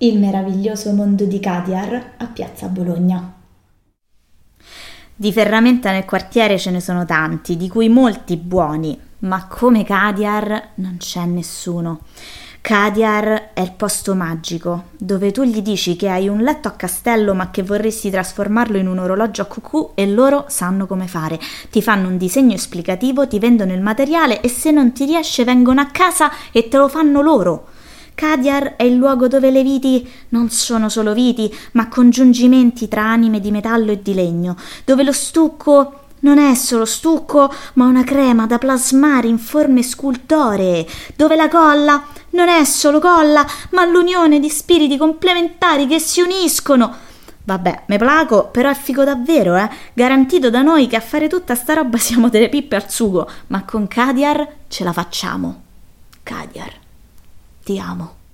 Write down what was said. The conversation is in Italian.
Il meraviglioso mondo di Cadiar a Piazza Bologna. Di ferramenta nel quartiere ce ne sono tanti, di cui molti buoni, ma come Cadiar non c'è nessuno. Cadiar è il posto magico, dove tu gli dici che hai un letto a castello ma che vorresti trasformarlo in un orologio a cucù e loro sanno come fare. Ti fanno un disegno esplicativo, ti vendono il materiale e se non ti riesce vengono a casa e te lo fanno loro. Cadiar è il luogo dove le viti non sono solo viti, ma congiungimenti tra anime di metallo e di legno, dove lo stucco non è solo stucco, ma una crema da plasmare in forme scultoree, dove la colla non è solo colla, ma l'unione di spiriti complementari che si uniscono. Vabbè, me placo, però è figo davvero, eh? Garantito da noi che a fare tutta sta roba siamo delle pippe al sugo, ma con Cadiar ce la facciamo. Cadiar, ti amo.